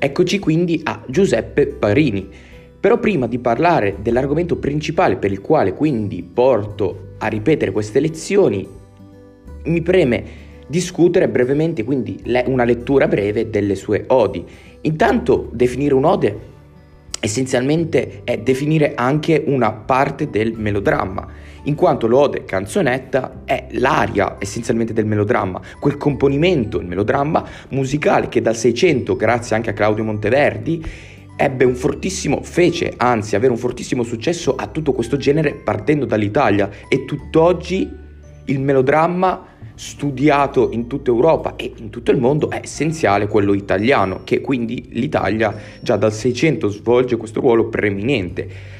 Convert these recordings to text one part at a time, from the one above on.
Eccoci quindi a Giuseppe Parini. Però prima di parlare dell'argomento principale per il quale quindi porto a ripetere queste lezioni, mi preme discutere brevemente quindi una lettura breve delle sue odi. Intanto definire un'ode essenzialmente è definire anche una parte del melodramma, in quanto l'ode canzonetta è l'aria essenzialmente del melodramma, quel componimento, il melodramma musicale che dal 600, grazie anche a Claudio Monteverdi, ebbe un fortissimo, fece anzi avere un fortissimo successo a tutto questo genere partendo dall'Italia e tutt'oggi il melodramma studiato in tutta Europa e in tutto il mondo è essenziale quello italiano, che quindi l'Italia già dal 600 svolge questo ruolo preeminente.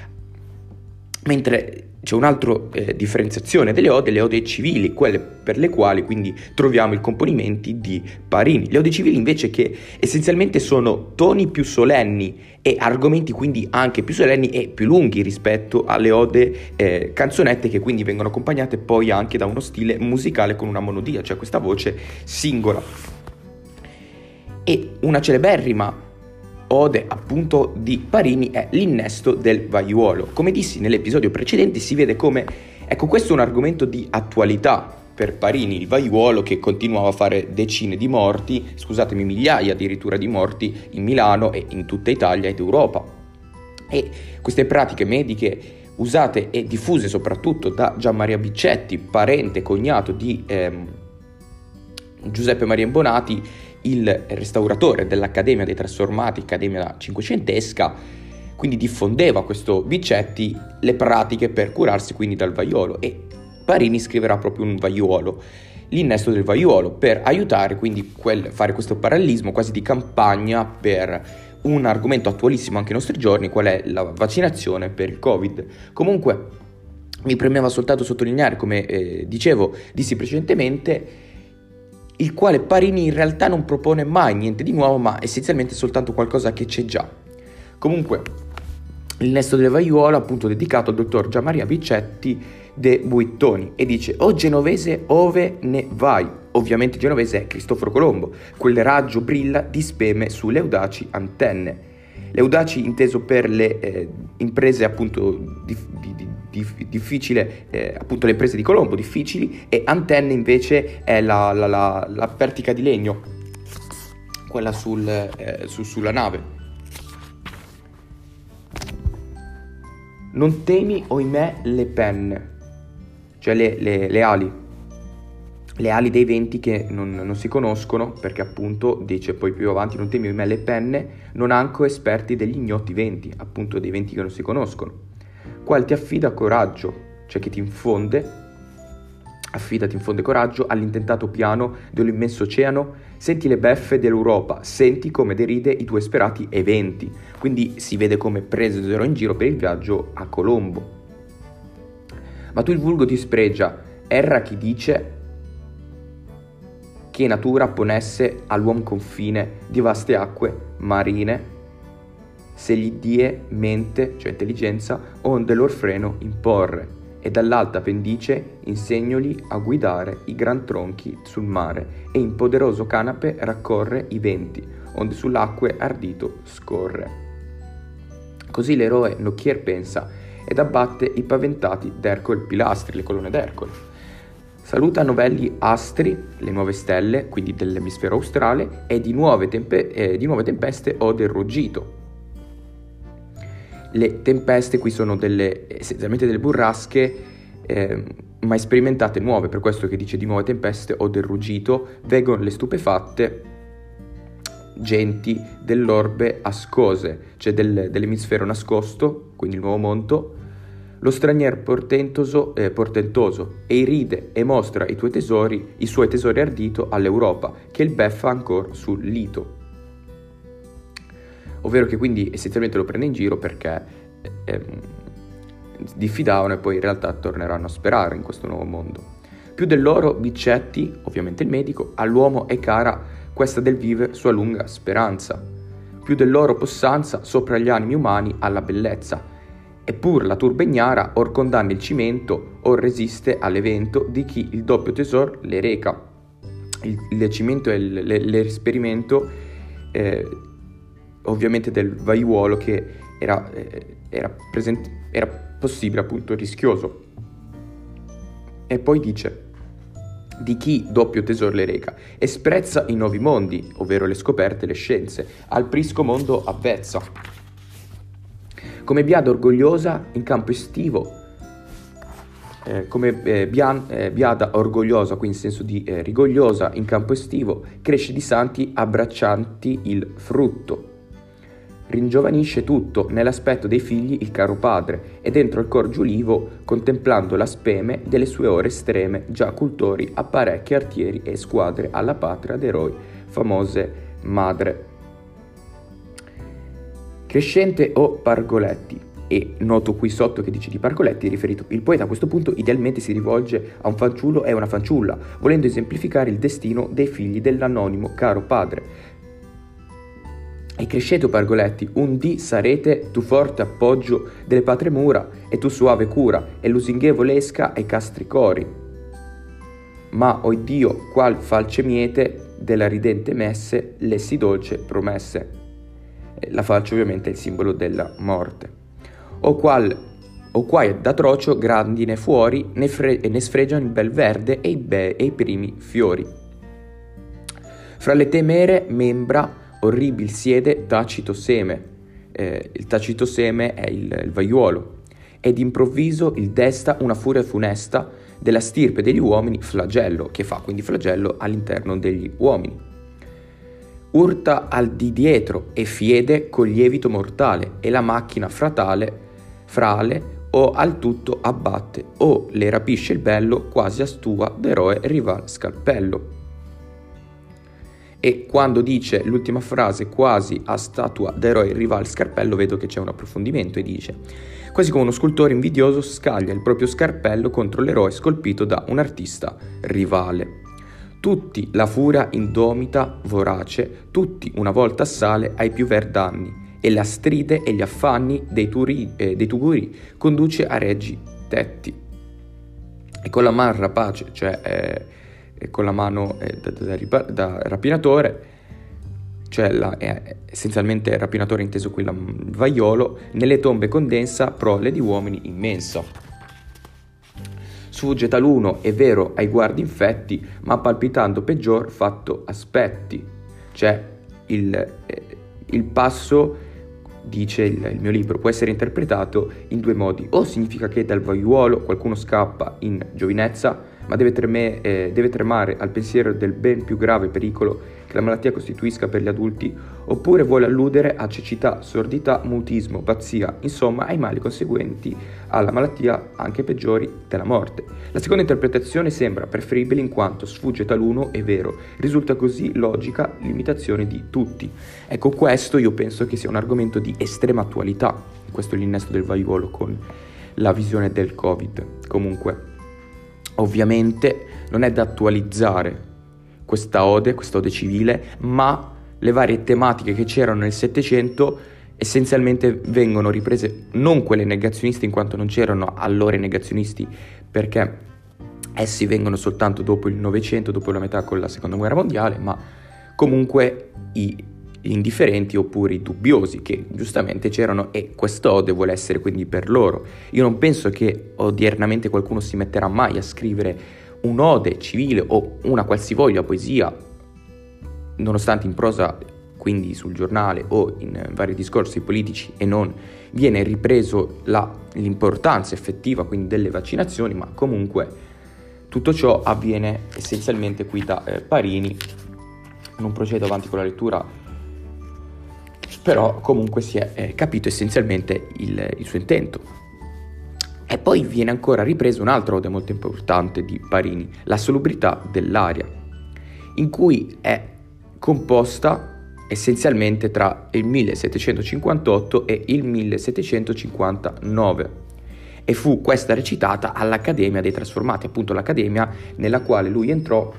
Mentre c'è un'altra eh, differenziazione delle ode, le ode civili, quelle per le quali quindi troviamo i componimenti di Parini. Le ode civili invece che essenzialmente sono toni più solenni e argomenti quindi anche più solenni e più lunghi rispetto alle ode eh, canzonette che quindi vengono accompagnate poi anche da uno stile musicale con una monodia, cioè questa voce singola. E una celeberrima ode appunto di Parini è l'innesto del vaiuolo. Come dissi nell'episodio precedente si vede come, ecco questo è un argomento di attualità per Parini, il vaiuolo che continuava a fare decine di morti, scusatemi migliaia addirittura di morti in Milano e in tutta Italia ed Europa. E queste pratiche mediche usate e diffuse soprattutto da Gianmaria Biccetti, parente, cognato di ehm, Giuseppe Maria Imbonati, il restauratore dell'Accademia dei Trasformati, Accademia Cinquecentesca, quindi diffondeva questo Bicetti le pratiche per curarsi quindi dal vaiolo e Parini scriverà proprio un vaiuolo, l'innesto del vaiuolo, per aiutare quindi a fare questo parallelismo quasi di campagna per un argomento attualissimo anche ai nostri giorni, qual è la vaccinazione per il Covid. Comunque mi premeva soltanto sottolineare, come eh, dicevo, dissi precedentemente, il quale Parini in realtà non propone mai niente di nuovo, ma essenzialmente soltanto qualcosa che c'è già. Comunque, il Nesto delle Vaiuola, appunto dedicato al dottor Gianmaria Vicetti de Buittoni, e dice O genovese ove ne vai? Ovviamente genovese è Cristoforo Colombo, quel raggio brilla di speme sulle audaci antenne. Le audaci inteso per le eh, imprese appunto di, di, di dif- difficile, eh, appunto le imprese di Colombo, difficili, e antenne invece è la, la, la, la pertica di legno, quella sul, eh, su, sulla nave. Non temi, oimè, le penne, cioè le, le, le ali, le ali dei venti che non, non, si conoscono, perché appunto dice poi più avanti, non temi, oimè, le penne, non anco esperti degli ignoti venti, appunto dei venti che non si conoscono. Quale ti affida coraggio, cioè che ti infonde, affida, ti infonde coraggio all'intentato piano dell'immenso oceano, senti le beffe dell'Europa, senti come deride i tuoi sperati eventi, quindi si vede come presero in giro per il viaggio a Colombo. Ma tu il vulgo ti spregia, erra chi dice che natura ponesse all'uom confine di vaste acque marine se gli die mente, cioè intelligenza, onde lor freno imporre, e dall'alta pendice insegnoli a guidare i gran tronchi sul mare, e in poderoso canape raccorre i venti, onde sull'acque ardito scorre. Così l'eroe Nocchier pensa, ed abbatte i paventati d'Ercole pilastri, le colonne d'Ercole. Saluta novelli astri, le nuove stelle, quindi dell'emisfero australe, e di nuove, tempe- eh, di nuove tempeste o del ruggito, le tempeste qui sono delle, essenzialmente delle burrasche eh, mai sperimentate nuove, per questo che dice di nuove tempeste o del ruggito, vengono le stupefatte genti dell'orbe ascose, cioè del, dell'emisfero nascosto, quindi il nuovo monto, lo stranier portentoso, eh, portentoso, e iride e mostra i tuoi tesori, i suoi tesori ardito all'Europa, che il beffa ancor sul lito ovvero che quindi essenzialmente lo prende in giro perché eh, diffidavano e poi in realtà torneranno a sperare in questo nuovo mondo. Più del loro Bicetti, ovviamente il medico, all'uomo è cara questa del viver sua lunga speranza. Più del loro possanza sopra gli animi umani alla bellezza. Eppur la turba ignara or condanna il cimento, or resiste all'evento di chi il doppio tesor le reca. Il, il cimento e l'esperimento eh, ovviamente del vaiuolo che era, eh, era, present- era possibile appunto rischioso. E poi dice di chi doppio tesoro le reca e sprezza i nuovi mondi, ovvero le scoperte e le scienze, al prisco mondo avvezza. Come biada orgogliosa in campo estivo, eh, come eh, bian, eh, biada orgogliosa, quindi in senso di eh, rigogliosa in campo estivo, cresce di santi abbraccianti il frutto. Ringiovanisce tutto nell'aspetto dei figli il caro padre, e dentro il cor giulivo, contemplando la speme delle sue ore estreme, già cultori apparecchi, artieri e squadre alla patria d'eroi, famose madre. Crescente o Pargoletti, e noto qui sotto che dice di Pargoletti riferito il poeta a questo punto idealmente si rivolge a un fanciullo e una fanciulla, volendo esemplificare il destino dei figli dell'anonimo caro padre. E crescete, Pargoletti, un dì sarete tu forte appoggio delle patrie mura e tu suave cura e lusinghevole esca ai castri cori. Ma, o Dio, qual falce miete della ridente messe le si dolce promesse. La falce ovviamente è il simbolo della morte o qual o quai da trocio grandine fuori ne, fre- ne sfregiano il bel verde e i, be- e i primi fiori. Fra le temere membra orribil siede tacito seme, eh, il tacito seme è il, il vaiuolo, ed improvviso il desta una furia funesta della stirpe degli uomini flagello, che fa quindi flagello all'interno degli uomini. Urta al di dietro e fiede col lievito mortale, e la macchina fratale frale o al tutto abbatte o le rapisce il bello quasi a stua d'eroe rival scalpello. E quando dice l'ultima frase quasi a statua d'eroe rival scarpello vedo che c'è un approfondimento e dice quasi come uno scultore invidioso scaglia il proprio scarpello contro l'eroe scolpito da un artista rivale. Tutti la furia indomita, vorace, tutti una volta assale ai più verdanni, e la stride e gli affanni dei, turi, eh, dei tuguri conduce a reggi tetti. E con la mano rapace, cioè eh, con la mano eh, da, da, da, rapinatore, cioè la, è essenzialmente rapinatore inteso qui il vaiolo, nelle tombe condensa prole di uomini immensa. Sfugge taluno, è vero, ai guardi infetti, ma palpitando peggior fatto aspetti. Cioè il, eh, il passo dice il, il, mio libro, può essere interpretato in due modi. O significa che dal vaiuolo qualcuno scappa in giovinezza, ma deve, treme, eh, deve tremare al pensiero del ben più grave pericolo che la malattia costituisca per gli adulti, oppure vuole alludere a cecità, sordità, mutismo, pazzia, insomma ai mali conseguenti alla malattia anche peggiori della morte. La seconda interpretazione sembra preferibile in quanto sfugge taluno e vero, risulta così logica l'imitazione di tutti. Ecco questo io penso che sia un argomento di estrema attualità, questo è l'innesto del vaiolo con la visione del Covid. Comunque, ovviamente non è da attualizzare questa ode, questa ode civile, ma le varie tematiche che c'erano nel Settecento essenzialmente vengono riprese non quelle negazioniste in quanto non c'erano allora i negazionisti perché essi vengono soltanto dopo il Novecento, dopo la metà con la seconda guerra mondiale, ma comunque i indifferenti oppure i dubbiosi che giustamente c'erano e quest'ode vuole essere quindi per loro. Io non penso che odiernamente qualcuno si metterà mai a scrivere un'ode civile o una qualsivoglia poesia, nonostante in prosa, quindi sul giornale o in vari discorsi politici e non, viene ripreso la, l'importanza effettiva quindi delle vaccinazioni, ma comunque tutto ciò avviene essenzialmente qui da eh, Parini. Non procedo avanti con la lettura, però comunque si è eh, capito essenzialmente il, il suo intento. E poi viene ancora ripreso un altro ode molto importante di Parini, la salubrità dell'aria, in cui è composta essenzialmente tra il 1758 e il 1759 e fu questa recitata all'Accademia dei Trasformati, appunto l'accademia nella quale lui entrò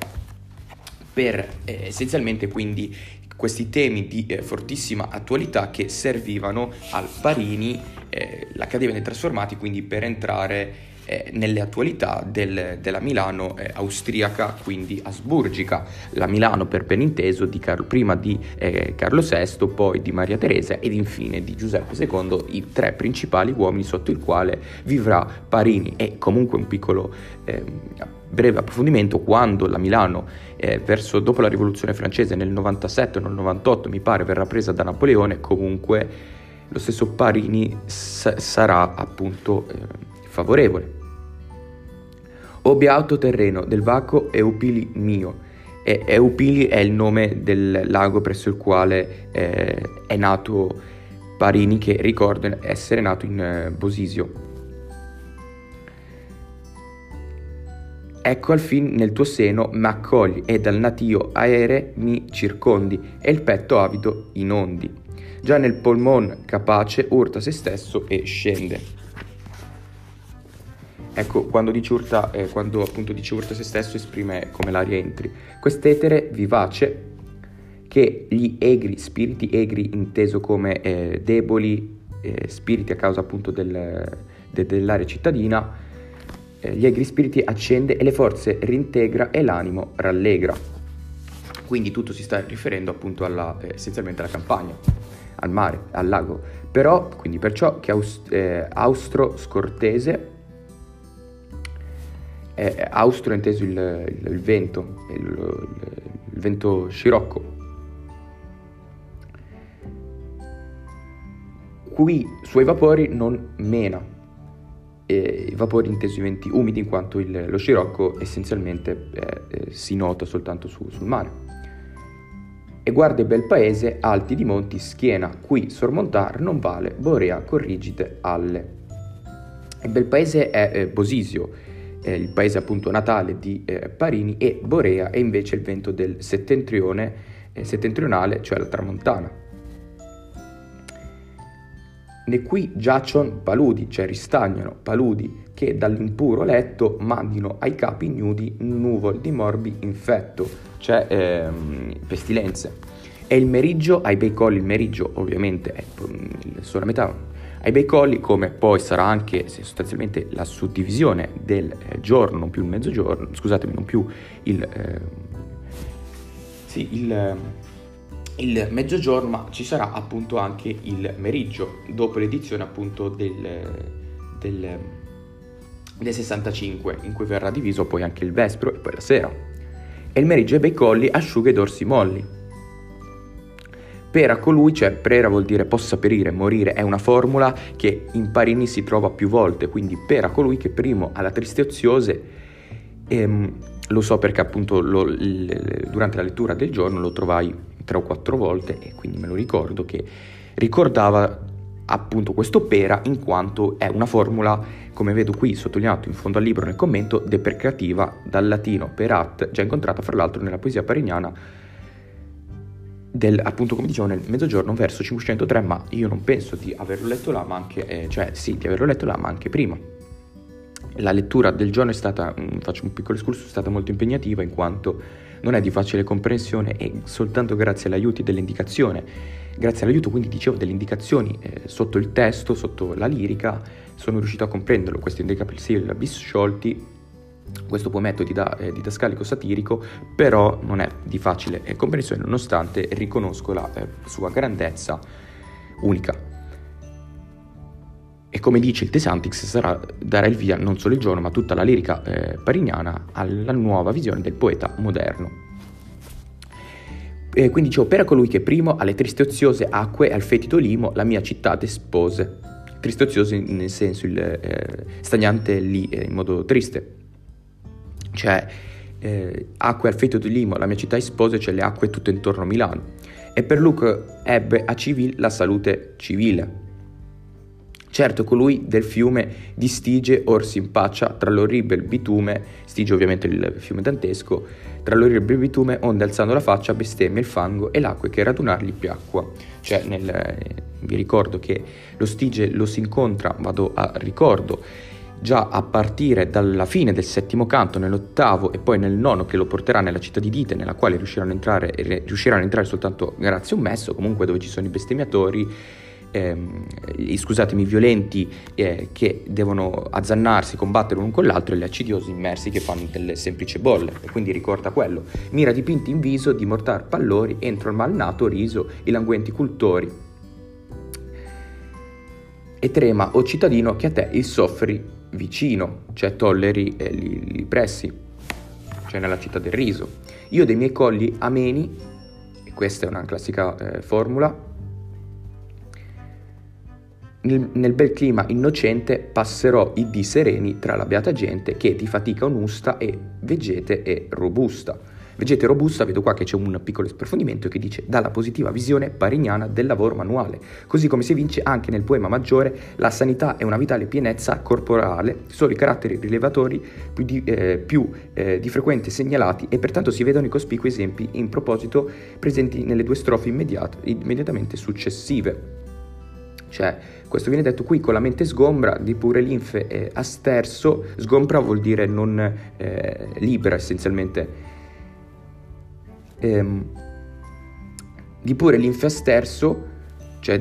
per eh, essenzialmente quindi questi temi di eh, fortissima attualità che servivano al Parini, eh, l'Accademia dei Trasformati, quindi per entrare eh, nelle attualità del, della Milano eh, austriaca, quindi asburgica, la Milano per ben inteso di Car- prima di eh, Carlo VI, poi di Maria Teresa ed infine di Giuseppe II, i tre principali uomini sotto il quale vivrà Parini. E comunque un piccolo ehm, breve approfondimento quando la Milano eh, verso, dopo la rivoluzione francese nel 97 o nel 98 mi pare verrà presa da Napoleone comunque lo stesso Parini s- sarà appunto eh, favorevole o beato terreno del Vaco Eupili mio. E Eupili è il nome del lago presso il quale eh, è nato Parini, che ricorda essere nato in eh, Bosisio. Ecco al fin nel tuo seno m'accogli e dal natio aere mi circondi e il petto avido inondi. Già nel polmon capace urta se stesso e scende. Ecco, quando dice urta, eh, quando appunto dice urta se stesso esprime come l'aria entri. Quest'etere vivace che gli egri, spiriti egri inteso come eh, deboli eh, spiriti a causa appunto del, de, dell'area cittadina, gli egri spiriti accende e le forze rintegra e l'animo rallegra. Quindi tutto si sta riferendo appunto alla, eh, essenzialmente alla campagna, al mare, al lago. Però, quindi perciò che aust- eh, austro scortese è austro inteso il, il, il vento, il, il, vento scirocco. Qui suoi vapori non mena, e i vapori intesi venti umidi in quanto lo scirocco essenzialmente eh, eh, si nota soltanto su, sul mare. E guarda il bel paese, alti di monti schiena, qui sormontar non vale, Borea corrigite alle. Il bel paese è eh, Bosisio, eh, il paese appunto natale di eh, Parini, e Borea è invece il vento del settentrione, eh, settentrionale, cioè la tramontana. Ne qui giaccion paludi, cioè ristagnano paludi, che dall'impuro letto mandino ai capi ignudi nuvol di morbi infetto, cioè ehm, pestilenze. E il meriggio ai bei colli, il meriggio ovviamente è solo la metà, ai bei colli, come poi sarà anche sostanzialmente la suddivisione del eh, giorno, non più il mezzogiorno, scusatemi, non più il, eh, sì, il, il, mezzogiorno, ma ci sarà appunto anche il meriggio, dopo l'edizione appunto del, del, del 65, in cui verrà diviso poi anche il vespro e poi la sera. E il meriggio ai bei colli asciuga i dorsi molli, Pera colui, cioè prera vuol dire possa perire, morire, è una formula che in Parini si trova più volte, quindi pera colui che primo alla triste oziose, ehm, lo so perché appunto lo, l, durante la lettura del giorno lo trovai tre o quattro volte e quindi me lo ricordo che ricordava appunto questo pera in quanto è una formula, come vedo qui sottolineato in fondo al libro nel commento, deprecativa dal latino perat, già incontrata fra l'altro nella poesia pariniana del, appunto come dicevo nel mezzogiorno verso 503 ma io non penso di averlo letto là ma anche eh, cioè sì di averlo letto là ma anche prima. La lettura del giorno è stata mm, faccio un piccolo escurso è stata molto impegnativa in quanto non è di facile comprensione e soltanto grazie all'aiuto dell'indicazione grazie all'aiuto quindi dicevo delle indicazioni eh, sotto il testo sotto la lirica sono riuscito a comprenderlo questo indicabil bis sciolti questo poemetto dida- eh, didascalico satirico però non è di facile comprensione nonostante riconosco la eh, sua grandezza unica. E come dice il Tesantix sarà, darà il via non solo il giorno ma tutta la lirica eh, pariniana alla nuova visione del poeta moderno. E quindi dicevo, per colui che primo alle triste oziose acque e al fetido limo la mia città despose. Triste oziose nel senso il eh, stagnante lì eh, in modo triste, cioè eh, acque al feto di Limo, la mia città espose, cioè le acque tutto intorno a Milano. E per Luca ebbe a Civil la salute civile. Certo, colui del fiume di Stige or impaccia tra l'orribile bitume, Stige ovviamente il fiume dantesco, tra l'orribile bitume onde alzando la faccia bestemmia il fango e l'acqua che radunargli piacqua. Cioè, nel, eh, vi ricordo che lo Stige lo si incontra, vado a ricordo, già a partire dalla fine del settimo canto, nell'ottavo e poi nel nono che lo porterà nella città di Dite, nella quale riusciranno a entrare, riusciranno a entrare soltanto grazie a un messo, comunque dove ci sono i bestemmiatori, ehm, scusatemi, violenti eh, che devono azzannarsi, combattere l'un con l'altro e gli acidiosi immersi che fanno delle semplici bolle. E quindi ricorda quello. Mira dipinti in viso di mortar pallori entro il malnato riso i languenti cultori. E trema, o cittadino, che a te il soffri vicino, cioè tolleri e li, li pressi, cioè nella città del riso. Io dei miei colli ameni, e questa è una classica eh, formula, nel, nel, bel clima innocente passerò i dì sereni tra la beata gente che di fatica onusta e vegete e robusta. Vegete robusta, vedo qua che c'è un piccolo approfondimento che dice dalla positiva visione parignana del lavoro manuale, così come si evince anche nel poema maggiore la sanità e una vitale pienezza corporale sono i caratteri rilevatori più, di, eh, più eh, di frequente segnalati e pertanto si vedono i cospicui esempi in proposito presenti nelle due strofe immediatamente successive. Cioè, questo viene detto qui con la mente sgombra, di pure linfe eh, asterso, sgombra vuol dire non eh, libera essenzialmente. Ehm, di pure linfe asterso, cioè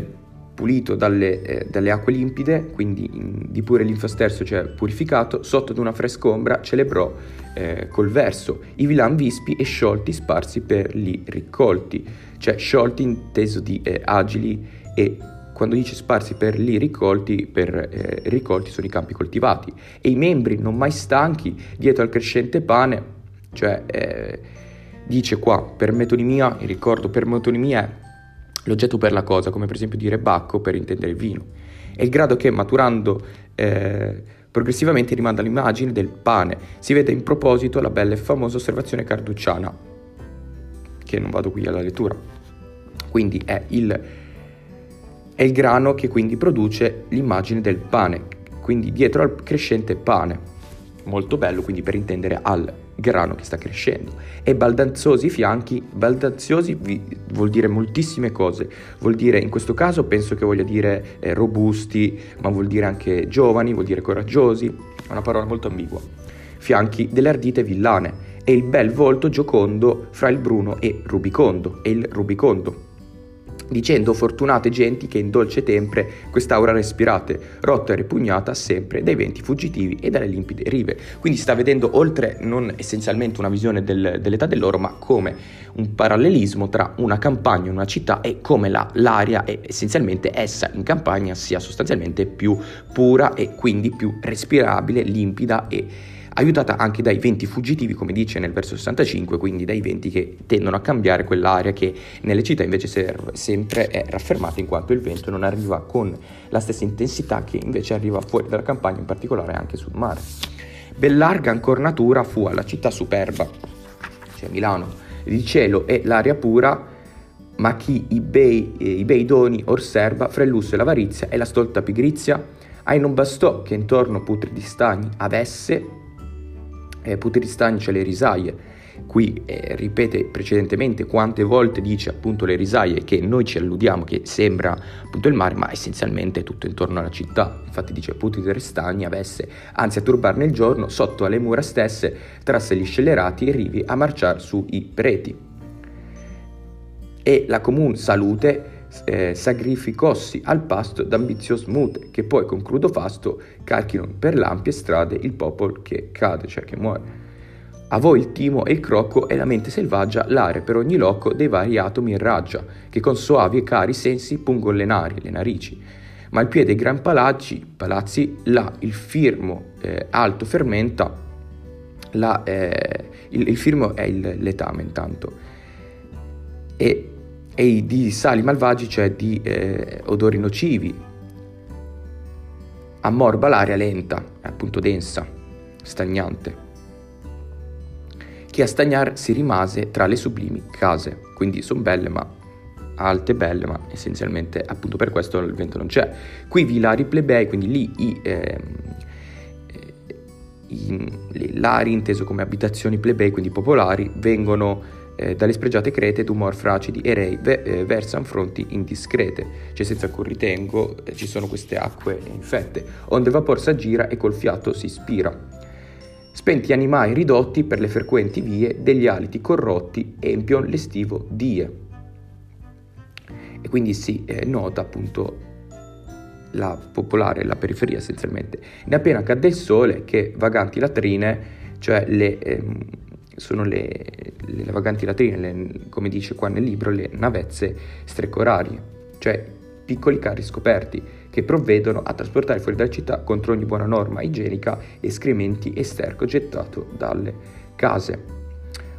pulito dalle, eh, dalle acque limpide, quindi in, di pure linfasterzo, cioè purificato, sotto ad una fresca ombra celebrò eh, col verso i vilan vispi e sciolti sparsi per li riccolti, cioè sciolti inteso di eh, agili e quando dice sparsi per lì riccolti, per eh, ricolti sono i campi coltivati e i membri non mai stanchi dietro al crescente pane, cioè eh, dice qua per metonimia, il ricordo per metonimia è l'oggetto per la cosa, come per esempio dire bacco per intendere il vino, è il grado che maturando eh, progressivamente rimanda l'immagine del pane. Si vede in proposito la bella e famosa osservazione carducciana, che non vado qui alla lettura. Quindi è il è il grano che quindi produce l'immagine del pane, quindi dietro al crescente pane. Molto bello quindi per intendere al grano che sta crescendo. E baldanzosi fianchi, baldanzosi vuol dire moltissime cose, vuol dire in questo caso penso che voglia dire eh, robusti, ma vuol dire anche giovani, vuol dire coraggiosi, è una parola molto ambigua. Fianchi delle ardite villane e il bel volto giocondo fra il bruno e rubicondo e il rubicondo dicendo fortunate genti che in dolce tempre quest'aura respirate, rotta e ripugnata sempre dai venti fuggitivi e dalle limpide rive. Quindi sta vedendo oltre non essenzialmente una visione del, dell'età dell'oro, ma come un parallelismo tra una campagna una città e come la, l'aria è essenzialmente essa in campagna sia sostanzialmente più pura e quindi più respirabile, limpida e aiutata anche dai venti fuggitivi, come dice nel verso 65, quindi dai venti che tendono a cambiare quell'area che nelle città invece sempre è raffermata in quanto il vento non arriva con la stessa intensità che invece arriva fuori dalla campagna, in particolare anche sul mare. Ben larga incornatura fu alla città superba, cioè Milano, il cielo e l'aria pura ma chi i bei, eh, i bei doni osserva fra il lusso e l'avarizia e la stolta pigrizia, ai non bastò che intorno putridi stagni avesse eh, Putristanice le risaie. Qui eh, ripete precedentemente quante volte dice appunto le risaie che noi ci alludiamo che sembra appunto il mare, ma essenzialmente è tutto intorno alla città. Infatti dice Putridi restagni avesse, anzi a turbarne il giorno, sotto alle mura stesse, trasse gli scellerati e rivi a marciar sui preti. E la comun salute eh, sacrificossi al pasto d'ambizios mute, che poi con crudo fasto calchino per l'ampie strade il popolo che cade, cioè che muore. A voi il timo e il crocco e la mente selvaggia l'are per ogni loco dei vari atomi irraggia, che con soavi e cari sensi pungon le nari, le narici. Ma al piede dei gran palazzi, palazzi, là il firmo eh, alto fermenta, là, eh, il, il firmo è il, letame intanto. E e di sali malvagi, cioè di eh, odori nocivi. Ammorba l'aria lenta, appunto densa, stagnante. Che a stagnar si rimase tra le sublimi case, quindi sono belle ma alte belle, ma essenzialmente appunto per questo il vento non c'è. Qui vi lari plebei, quindi lì i, eh, i, lari inteso come abitazioni plebei, quindi popolari, vengono eh, dalle spregiate crete d'umor fracidi e rei ve- eh, versan fronti indiscrete, cioè senza cui ritengo eh, ci sono queste acque infette, onde vapor s'aggira e col fiato si ispira. Spenti animai ridotti per le frequenti vie degli aliti corrotti empion l'estivo die. E quindi si nota appunto la popolare, la periferia essenzialmente. Ne appena cadde il sole che vaganti latrine, cioè le, ehm, sono le, le, vaganti latrine, le, come dice qua nel libro, le navezze streccorarie, cioè piccoli carri scoperti che provvedono a trasportare fuori dalla città contro ogni buona norma igienica escrementi e sterco gettato dalle case.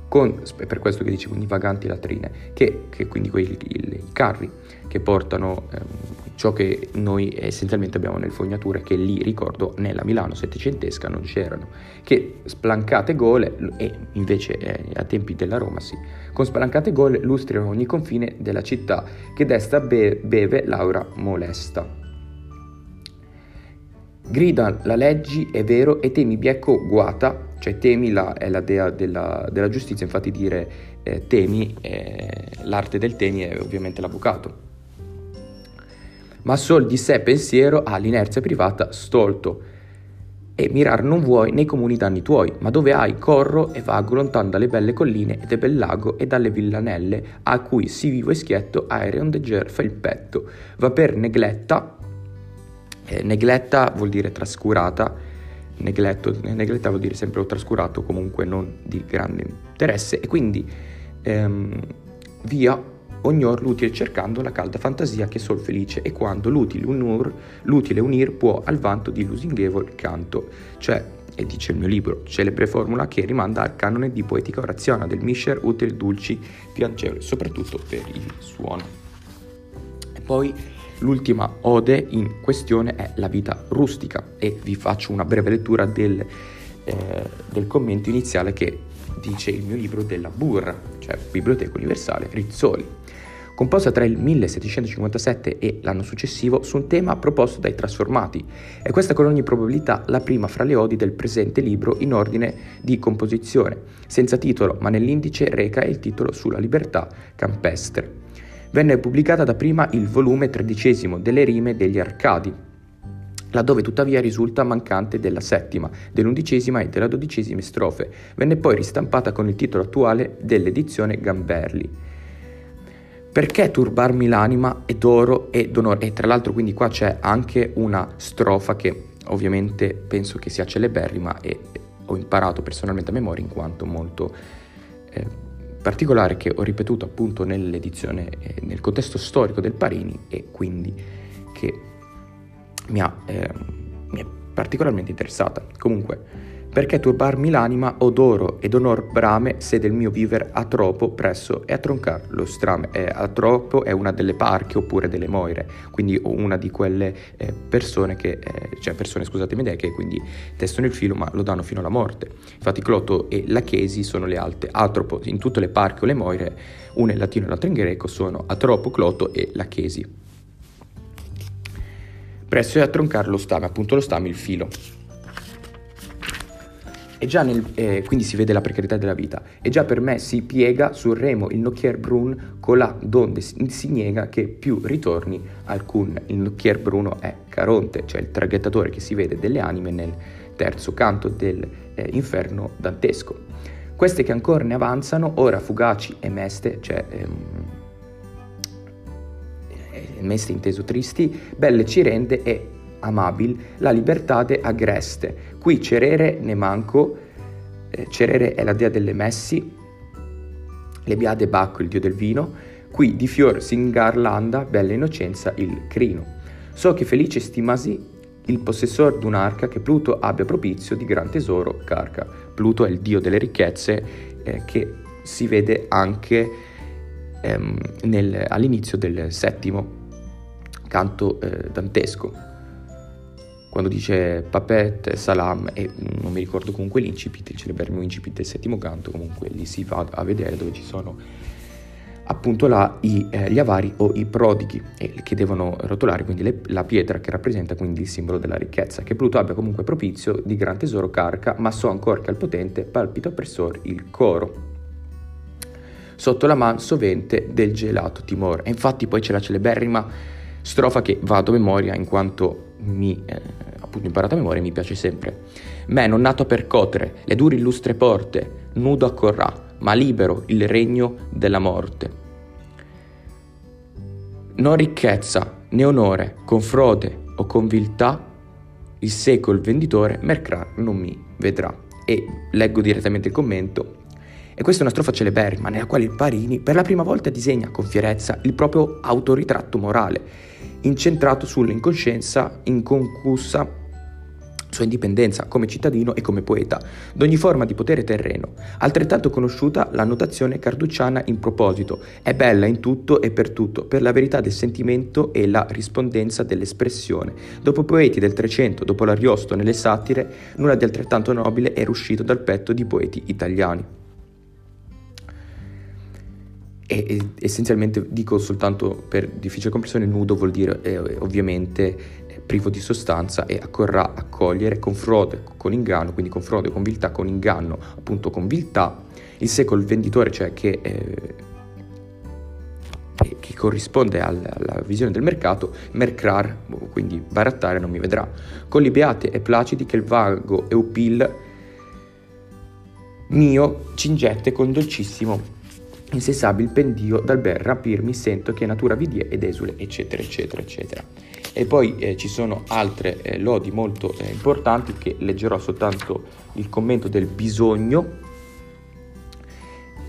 Con, per questo che dice quindi vaganti latrine, che, che quindi quei i, i carri che portano ehm, ciò che noi essenzialmente abbiamo nel fognature, che lì ricordo nella Milano settecentesca non c'erano, che splancate gole, e invece eh, a tempi della Roma sì, con spalancate gole lustrano ogni confine della città, che desta be- beve l'aura molesta. Grida la leggi è vero e temi biecco guata, cioè temi la, è la dea della, della giustizia, infatti dire eh, temi, eh, l'arte del temi è ovviamente l'avvocato ma sol di sé pensiero ha l'inerzia privata stolto. E mirar non vuoi nei comuni danni tuoi, ma dove hai corro e vago lontan dalle belle colline e del bel lago e dalle villanelle, a cui si vivo e schietto aereo ondeggiar fa il petto. Va per negletta, eh, negletta vuol dire trascurata, negletto, negletta vuol dire sempre trascurato, comunque non di grande interesse, e quindi ehm, via ognor l'utile cercando la calda fantasia che sol felice e quando l'utile, unur, l'utile unir può al vanto di lusinghevol canto, cioè, e dice il mio libro, celebre formula che rimanda al canone di poetica orazione del Mischer util dulci piacevole, soprattutto per il suono. E poi l'ultima ode in questione è la vita rustica e vi faccio una breve lettura del, eh, del commento iniziale che dice il mio libro della Burra, cioè Biblioteca Universale Rizzoli composta tra il 1757 e l'anno successivo su un tema proposto dai trasformati. È questa con ogni probabilità la prima fra le odi del presente libro in ordine di composizione, senza titolo, ma nell'indice reca il titolo sulla libertà campestre. Venne pubblicata dapprima il volume tredicesimo delle rime degli Arcadi, laddove tuttavia risulta mancante della settima, dell'undicesima e della dodicesima strofe. Venne poi ristampata con il titolo attuale dell'edizione Gamberli. Perché turbarmi l'anima ed oro ed onore? E tra l'altro quindi qua c'è anche una strofa che ovviamente penso che sia celeberrima e ho imparato personalmente a memoria in quanto molto eh, particolare che ho ripetuto appunto nell'edizione, eh, nel contesto storico del Parini e quindi che mi ha, eh, mi è particolarmente interessata. Comunque, perché turbarmi l'anima odoro ed onor brame se del mio viver a troppo presso e a troncar lo strame. Eh, a troppo è una delle parche oppure delle moire, quindi una di quelle eh, persone che, eh, cioè persone scusatemi idee, che quindi testano il filo ma lo danno fino alla morte. Infatti Cloto e Lachesi sono le alte, atropo, in tutte le parche o le moire, una in latino e l'altra in greco, sono atropo, Cloto e Lachesi. Presso e a troncar lo stame, appunto lo stame, il filo. E già nel, eh, quindi si vede la precarietà della vita. E già per me si piega sul remo il nocchier brun colà donde si, si niega che più ritorni alcun. Il nocchier bruno è Caronte, cioè il traghettatore che si vede delle anime nel terzo canto dell'inferno eh, dantesco. Queste che ancora ne avanzano, ora fugaci e meste, cioè ehm, eh, meste inteso tristi, belle ci rende e amabil la libertate agreste. Qui cerere ne manco, eh, cerere è la dea delle messi, le biade Bacco il dio del vino, qui di fior s'ingarlanda, bella innocenza, il crino. So che felice stimasi il possessor d'un'arca che Pluto abbia propizio di gran tesoro carca. Pluto è il dio delle ricchezze eh, che si vede anche ehm, nel, all'inizio del settimo canto eh, dantesco quando dice Papet, Salam e non mi ricordo comunque l'incipit, il celeberrimo incipit del settimo canto, comunque lì si va a vedere dove ci sono appunto là i, eh, gli avari o i prodighi eh, che devono rotolare quindi le, la pietra che rappresenta quindi il simbolo della ricchezza. Che Pluto abbia comunque propizio di gran tesoro carca ma so ancora che al potente palpita oppressor il coro. Sotto la man sovente del gelato timore e infatti poi c'è la celeberrima strofa che vado a memoria in quanto mi eh, appunto imparato a memoria mi piace sempre. Me non nato per cotere le dure illustre porte, nudo accorrà, ma libero il regno della morte. Non ricchezza né onore, con frode o con viltà, il seco il venditore, Mercrar non mi vedrà. E leggo direttamente il commento. E questa è una strofa celeberrima nella quale il Parini per la prima volta disegna con fierezza il proprio autoritratto morale, incentrato sull'incoscienza inconcussa sua indipendenza come cittadino e come poeta, d'ogni forma di potere terreno. Altrettanto conosciuta la notazione carducciana in proposito, è bella in tutto e per tutto, per la verità del sentimento e la rispondenza dell'espressione. Dopo poeti del Trecento, dopo l'Ariosto nelle satire, nulla di altrettanto nobile era uscito dal petto di poeti italiani. E, e essenzialmente dico soltanto per difficile comprensione, nudo vuol dire eh, ovviamente privo di sostanza e accorrà accogliere con frode, con inganno, quindi con frode, con viltà, con inganno, appunto con viltà, il secolo il venditore, cioè che, eh, che corrisponde alla, alla, visione del mercato, mercrar, quindi barattare non mi vedrà, con li beati e placidi che il vago eupil mio cingette con dolcissimo insensabile pendio dal bel rapirmi sento che natura vidie ed esule eccetera eccetera eccetera e poi eh, ci sono altre eh, lodi molto eh, importanti che leggerò soltanto il commento del bisogno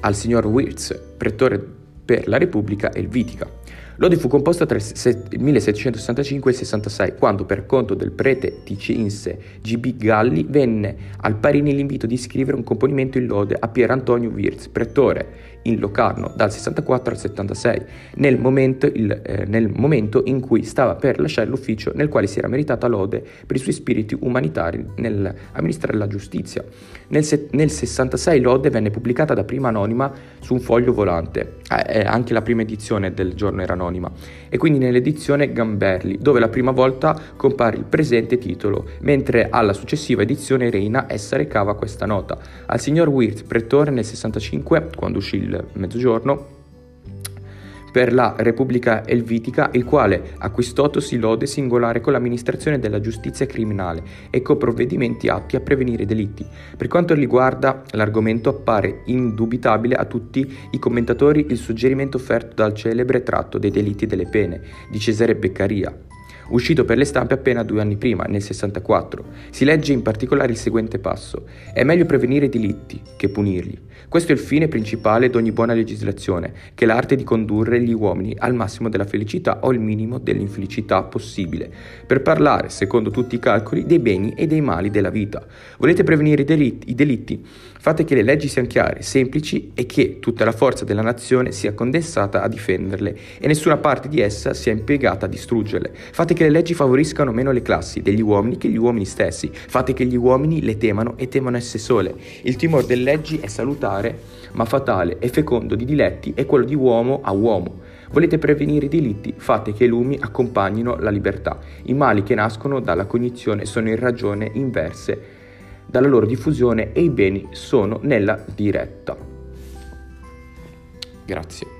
al signor Wirtz, pretore per la Repubblica Elvitica. Lodi fu composta tra il 1765 e il 66, quando per conto del prete ticinse G.B. Galli venne al Parini l'invito di scrivere un componimento in lode a Pier Antonio Wirtz, pretore in Locarno dal 64 al 76, nel momento, il, eh, nel momento, in cui stava per lasciare l'ufficio nel quale si era meritata lode per i suoi spiriti umanitari nell'amministrare la giustizia. Nel, se- nel 66 lode venne pubblicata da prima anonima su un foglio volante, eh, anche la prima edizione del giorno era anonima, e quindi nell'edizione Gamberli, dove la prima volta compare il presente titolo, mentre alla successiva edizione Reina essa recava questa nota. Al signor Wirth, pretore nel 65, quando uscì il il mezzogiorno, per la Repubblica Elvitica, il quale acquistatosi lode singolare con l'amministrazione della giustizia criminale e con provvedimenti atti a prevenire delitti. Per quanto riguarda l'argomento appare indubitabile a tutti i commentatori il suggerimento offerto dal celebre tratto dei delitti delle pene di Cesare Beccaria, uscito per le stampe appena due anni prima, nel 64. Si legge in particolare il seguente passo. È meglio prevenire i delitti che punirli. Questo è il fine principale di ogni buona legislazione, che è l'arte di condurre gli uomini al massimo della felicità o al minimo dell'infelicità possibile, per parlare, secondo tutti i calcoli, dei beni e dei mali della vita. Volete prevenire i delitti? I delitti? Fate che le leggi siano chiare, semplici e che tutta la forza della nazione sia condensata a difenderle e nessuna parte di essa sia impiegata a distruggerle. Fate che le leggi favoriscano meno le classi degli uomini che gli uomini stessi. Fate che gli uomini le temano e temano esse sole. Il timore delle leggi è salutare, ma fatale e fecondo di diletti è quello di uomo a uomo. Volete prevenire i delitti? Fate che i lumi accompagnino la libertà. I mali che nascono dalla cognizione sono in ragione inverse dalla loro diffusione e i beni sono nella diretta. Grazie.